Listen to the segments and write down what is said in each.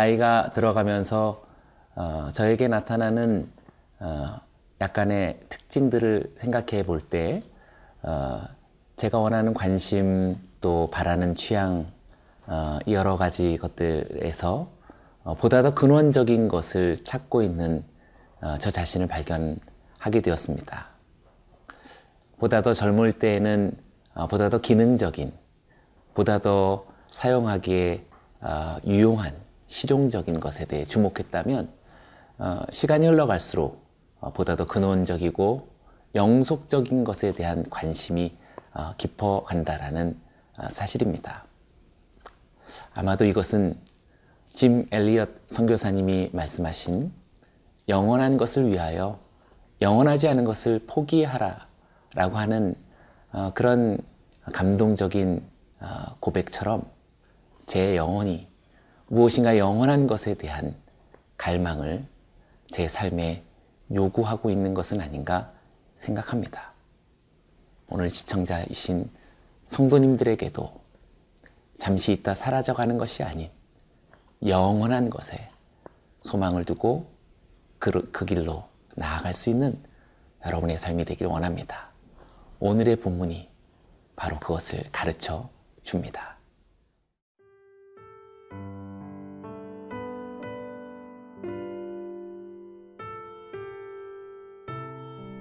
어, 나이가 들어가면서 어, 저에게 나타나는 어, 약간의 특징들을 생각해 볼 때, 어, 제가 원하는 관심 또 바라는 취향, 어, 여러 가지 것들에서 어, 보다 더 근원적인 것을 찾고 있는 어, 저 자신을 발견하게 되었습니다. 보다 더 젊을 때에는 어, 보다 더 기능적인, 보다 더 사용하기에 어, 유용한, 실용적인 것에 대해 주목했다면 어, 시간이 흘러갈수록 어, 보다 더 근원적이고 영속적인 것에 대한 관심이 어, 깊어간다라는 어, 사실입니다. 아마도 이것은 짐 엘리엇 선교사님이 말씀하신 영원한 것을 위하여 영원하지 않은 것을 포기하라 라고 하는 어, 그런 감동적인 어, 고백처럼 제 영혼이 무엇인가 영원한 것에 대한 갈망을 제 삶에 요구하고 있는 것은 아닌가 생각합니다. 오늘 시청자이신 성도님들에게도 잠시 있다 사라져가는 것이 아닌 영원한 것에 소망을 두고 그, 그 길로 나아갈 수 있는 여러분의 삶이 되길 원합니다. 오늘의 본문이 바로 그것을 가르쳐 줍니다.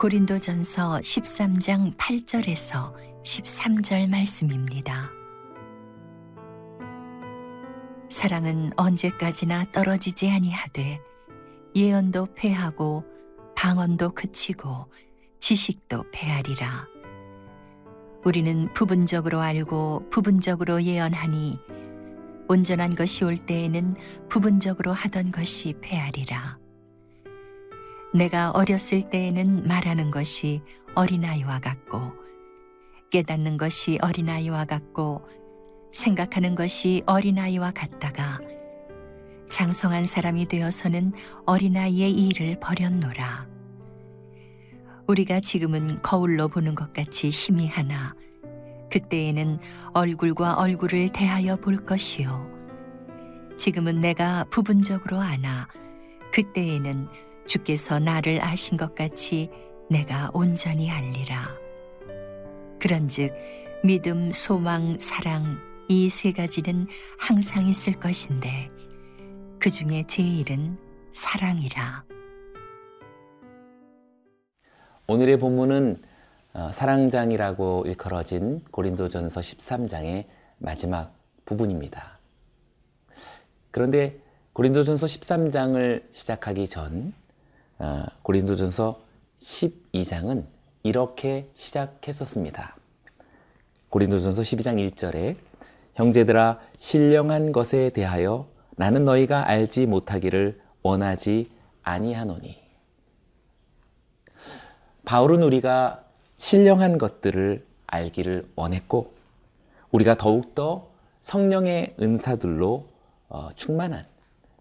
고린도전서 13장 8절에서 13절 말씀입니다. 사랑은 언제까지나 떨어지지 아니하되 예언도 패하고 방언도 그치고 지식도 패하리라. 우리는 부분적으로 알고 부분적으로 예언하니 온전한 것이 올 때에는 부분적으로 하던 것이 패하리라. 내가 어렸을 때에는 말하는 것이 어린아이와 같고 깨닫는 것이 어린아이와 같고 생각하는 것이 어린아이와 같다가 장성한 사람이 되어서는 어린아이의 일을 버렸노라. 우리가 지금은 거울로 보는 것 같이 힘이 하나 그때에는 얼굴과 얼굴을 대하여 볼 것이요. 지금은 내가 부분적으로 아나 그때에는 주께서 나를 아신 것 같이 내가 온전히 알리라. 그런즉 믿음, 소망, 사랑 이 세 가지는 항상 있을 것인데 그 중에 제일은 사랑이라. 오늘의 본문은 어, 사랑장이라고 일컬어진 고린도전서 13장의 마지막 부분입니다. 그런데 고린도전서 13장을 시작하기 전 어, 고린도전서 12장은 이렇게 시작했었습니다. 고린도전서 12장 1절에 형제들아 신령한 것에 대하여 나는 너희가 알지 못하기를 원하지 아니하노니 바울은 우리가 신령한 것들을 알기를 원했고 우리가 더욱더 성령의 은사들로 어, 충만한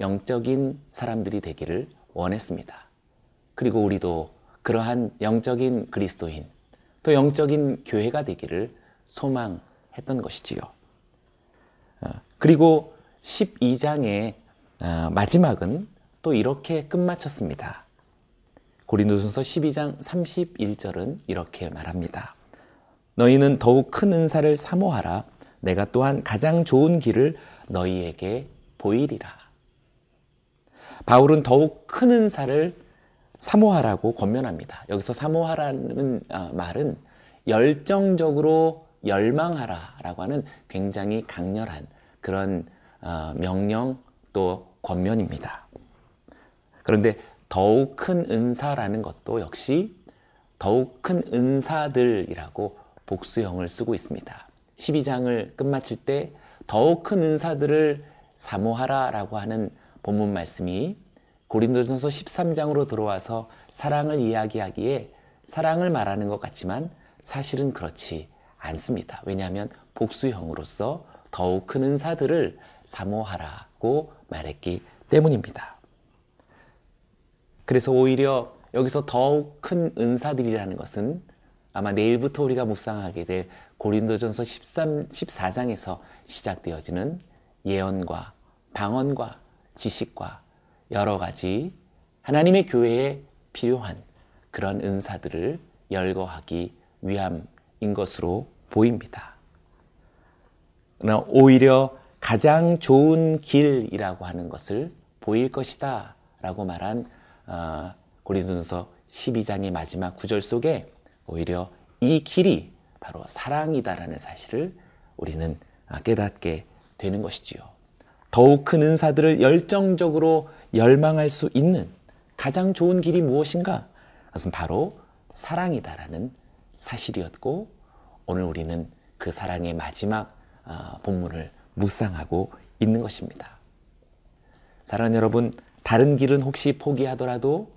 영적인 사람들이 되기를 원했습니다. 그리고 우리도 그러한 영적인 그리스도인 또 영적인 교회가 되기를 소망했던 것이지요. 어, 그리고 12장의 어, 마지막은 또 이렇게 끝마쳤습니다. 고린도전서 12장 31절은 이렇게 말합니다. 너희는 더욱 큰 은사를 사모하라. 내가 또한 가장 좋은 길을 너희에게 보이리라. 바울은 더욱 큰 은사를 사모하라고 권면합니다. 여기서 사모하라는 어, 말은 열정적으로 열망하라라고 하는 굉장히 강렬한 그런 어, 명령 또 권면입니다. 그런데 더욱 큰 은사라는 것도 역시 더욱 큰 은사들이라고 복수형을 쓰고 있습니다. 12장을 끝마칠 때 더욱 큰 은사들을 사모하라라고 하는 본문 말씀이 고린도전서 13장으로 들어와서 사랑을 이야기하기에 사랑을 말하는 것 같지만 사실은 그렇지 않습니다. 왜냐하면 복수형으로서 더욱 큰 은사들을 사모하라고 말했기 때문입니다. 그래서 오히려 여기서 더욱 큰 은사들이라는 것은 아마 내일부터 우리가 묵상하게 될 고린도전서 13, 14장에서 시작되어지는 예언과 방언과 지식과 여러 가지 하나님의 교회에 필요한 그런 은사들을 열거하기 위함인 것으로 보입니다. 그러나 오히려 가장 좋은 길이라고 하는 것을 보일 것이다 라고 말한 어, 고린도전서 12장의 마지막 구절 속에 오히려 이 길이 바로 사랑이다라는 사실을 우리는 깨닫게 되는 것이지요. 더욱 큰 은사들을 열정적으로 열망할 수 있는 가장 좋은 길이 무엇인가? 그것은 바로 사랑이다라는 사실이었고 오늘 우리는 그 사랑의 마지막 어, 본문을 묵상하고 있는 것입니다. 사랑하는 여러분, 다른 길은 혹시 포기하더라도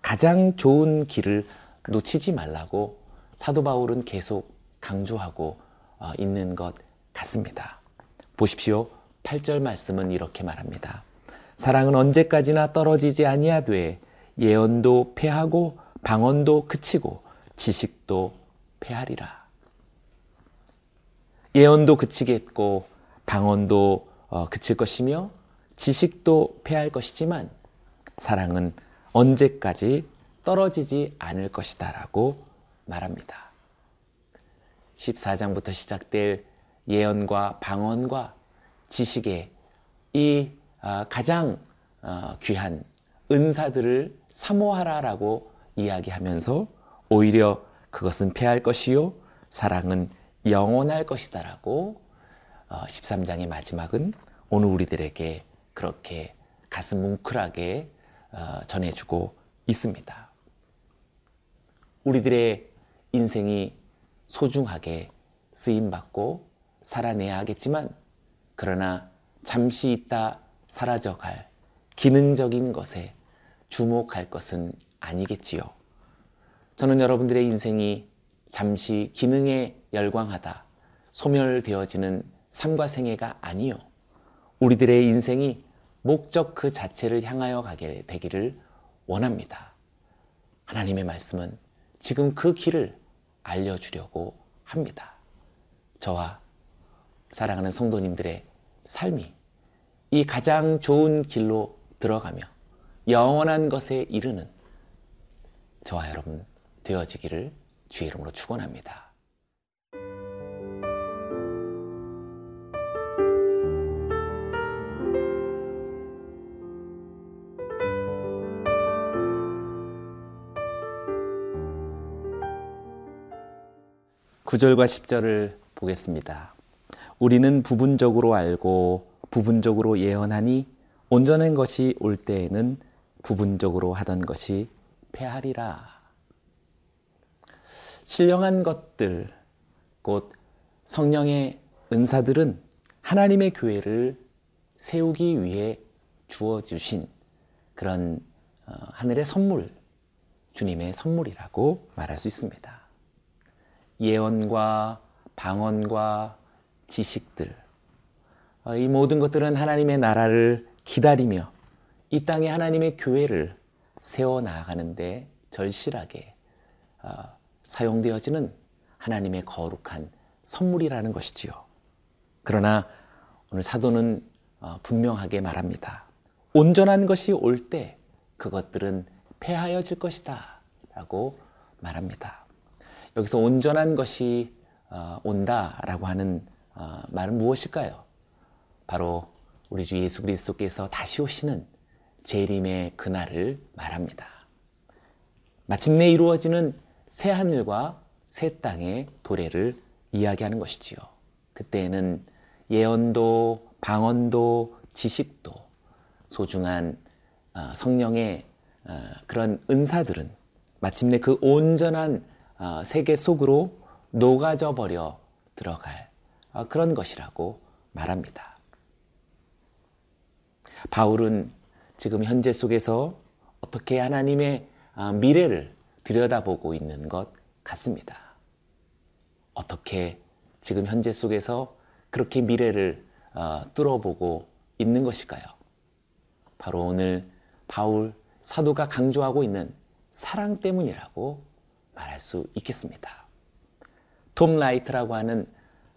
가장 좋은 길을 놓치지 말라고 사도 바울은 계속 강조하고 어, 있는 것 같습니다. 보십시오. 8절 말씀은 이렇게 말합니다. 사랑은 언제까지나 떨어지지 아니하되 예언도 패하고 방언도 그치고 지식도 패하리라. 예언도 그치겠고 방언도 어, 그칠 것이며 지식도 패할 것이지만 사랑은 언제까지 떨어지지 않을 것이다라고 말합니다. 14장부터 시작될 예언과 방언과 지식의 이 아, 가장 어, 귀한 은사들을 사모하라라고 이야기하면서 오히려 그것은 패할 것이요 사랑은 영원할 것이다라고 13장의 어, 마지막은 오늘 우리들에게 그렇게 가슴 뭉클하게 어, 전해주고 있습니다. 우리들의 인생이 소중하게 쓰임받고 살아내야 하겠지만 그러나 잠시 있다 사라져갈 기능적인 것에 주목할 것은 아니겠지요. 저는 여러분들의 인생이 잠시 기능에 열광하다 소멸되어지는 삶과 생애가 아니요. 우리들의 인생이 목적 그 자체를 향하여 가게 되기를 원합니다. 하나님의 말씀은 지금 그 길을 알려주려고 합니다. 저와 사랑하는 성도님들의 삶이 이 가장 좋은 길로 들어가며 영원한 것에 이르는 저와 여러분 되어지기를 주의 이름으로 축원합니다. 구절과십절을 보겠습니다. 우리는 부분적으로 알고 부분적으로 예언하니 온전한 것이 올 때에는 부분적으로 하던 것이 패하리라. 신령한 것들, 곧 성령의 은사들은 하나님의 교회를 세우기 위해 주어주신 그런 어, 하늘의 선물, 주님의 선물이라고 말할 수 있습니다. 예언과 방언과 지식들, 어, 이 모든 것들은 하나님의 나라를 기다리며 이 땅에 하나님의 교회를 세워 나가는데 절실하게 어, 사용되어지는 하나님의 거룩한 선물이라는 것이지요. 그러나 오늘 사도는 어, 분명하게 말합니다. 온전한 것이 올 때 그것들은 폐하여질 것이다. 라고 말합니다. 여기서 온전한 것이 온다라고 하는 말은 무엇일까요? 바로 우리 주 예수 그리스도께서 다시 오시는 재림의 그날을 말합니다. 마침내 이루어지는 새 하늘과 새 땅의 도래를 이야기하는 것이지요. 그때에는 예언도 방언도 지식도 소중한 어, 성령의 어, 그런 은사들은 마침내 그 온전한 어, 세계 속으로 녹아져 버려 들어갈 그런 것이라고 말합니다. 바울은 지금 현재 속에서 어떻게 하나님의 아, 미래를 들여다보고 있는 것 같습니다. 어떻게 지금 현재 속에서 그렇게 미래를 어, 뚫어보고 있는 것일까요? 바로 오늘 바울 사도가 강조하고 있는 사랑 때문이라고 말할 수 있겠습니다. 톰 라이트라고 하는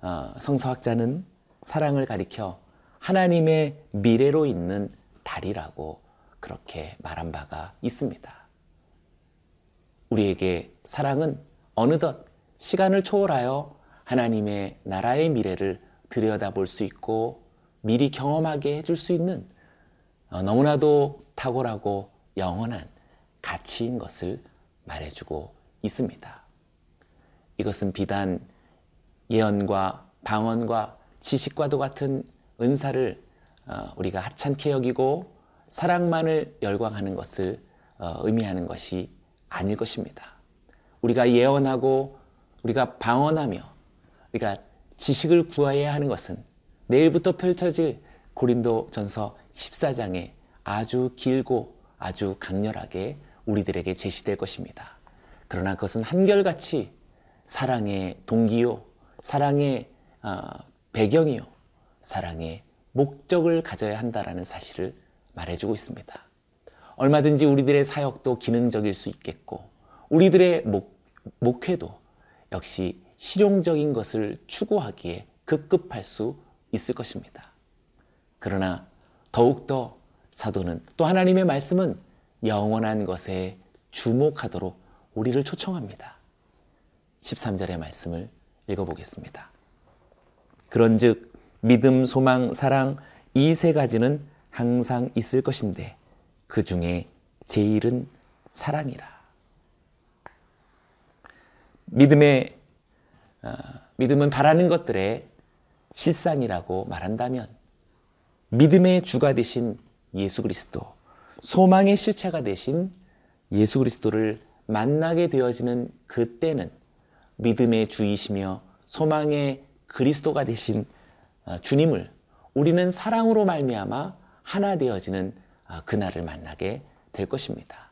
어, 성서학자는 사랑을 가리켜 하나님의 미래로 있는 달이라고 그렇게 말한 바가 있습니다. 우리에게 사랑은 어느덧 시간을 초월하여 하나님의 나라의 미래를 들여다볼 수 있고 미리 경험하게 해줄 수 있는 어, 너무나도 탁월하고 영원한 가치인 것을 말해주고 있습니다. 이것은 비단 예언과 방언과 지식과도 같은 은사를 어, 우리가 하찮게 여기고 사랑만을 열광하는 것을 어, 의미하는 것이 아닐 것입니다. 우리가 예언하고 우리가 방언하며 우리가 지식을 구해야 하는 것은 내일부터 펼쳐질 고린도 전서 14장에 아주 길고 아주 강렬하게 우리들에게 제시될 것입니다. 그러나 그것은 한결같이 사랑의 동기요, 사랑의 어, 배경이요, 사랑의 목적을 가져야 한다라는 사실을 말해주고 있습니다. 얼마든지 우리들의 사역도 기능적일 수 있겠고, 우리들의 목, 목회도 역시 실용적인 것을 추구하기에 급급할 수 있을 것입니다. 그러나 더욱더 사도는 또 하나님의 말씀은 영원한 것에 주목하도록 우리를 초청합니다. 13절의 말씀을 읽어보겠습니다. 그런즉 믿음, 소망, 사랑 이 세 가지는 항상 있을 것인데 그 중에 제일은 사랑이라. 믿음의 어, 믿음은 바라는 것들의 실상이라고 말한다면 믿음의 주가 되신 예수 그리스도, 소망의 실체가 되신 예수 그리스도를 만나게 되어지는 그때는 믿음의 주이시며 소망의 그리스도가 되신 어, 주님을 우리는 사랑으로 말미암아 하나 되어지는 어, 그날을 만나게 될 것입니다.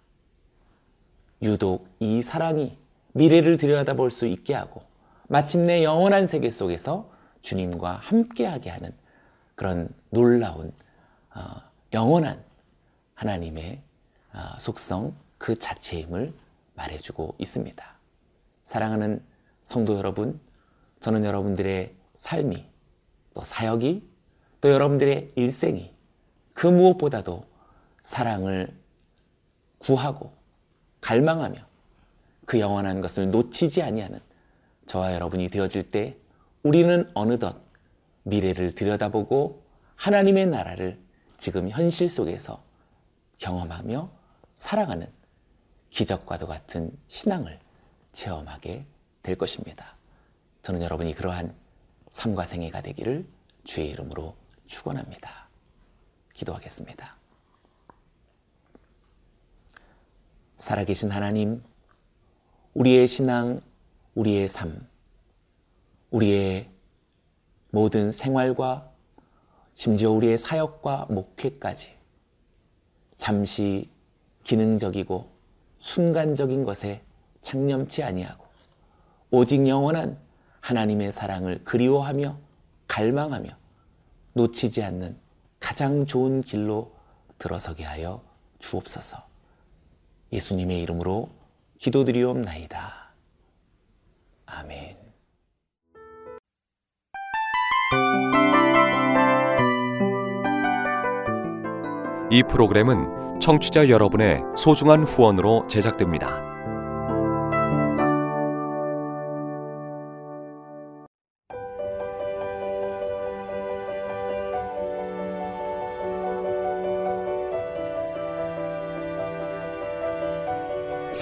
유독 이 사랑이 미래를 들여다볼 수 있게 하고 마침내 영원한 세계 속에서 주님과 함께하게 하는 그런 놀라운 어, 영원한 하나님의 속성 그 자체임을 말해주고 있습니다. 사랑하는 성도 여러분, 저는 여러분들의 삶이 또 사역이 또 여러분들의 일생이 그 무엇보다도 사랑을 구하고 갈망하며 그 영원한 것을 놓치지 아니하는 저와 여러분이 되어질 때 우리는 어느덧 미래를 들여다보고 하나님의 나라를 지금 현실 속에서 경험하며 살아가는 기적과도 같은 신앙을 체험하게 될 것입니다. 저는 여러분이 그러한 삶과 생애가 되기를 주의 이름으로 축원합니다. 기도하겠습니다. 살아계신 하나님, 우리의 신앙, 우리의 삶, 우리의 모든 생활과 심지어 우리의 사역과 목회까지 잠시 기능적이고 순간적인 것에 창념치 아니하고 오직 영원한 하나님의 사랑을 그리워하며 갈망하며 놓치지 않는 가장 좋은 길로 들어서게 하여 주옵소서. 예수님의 이름으로 기도드리옵나이다. 아멘. 이 프로그램은 청취자 여러분의 소중한 후원으로 제작됩니다.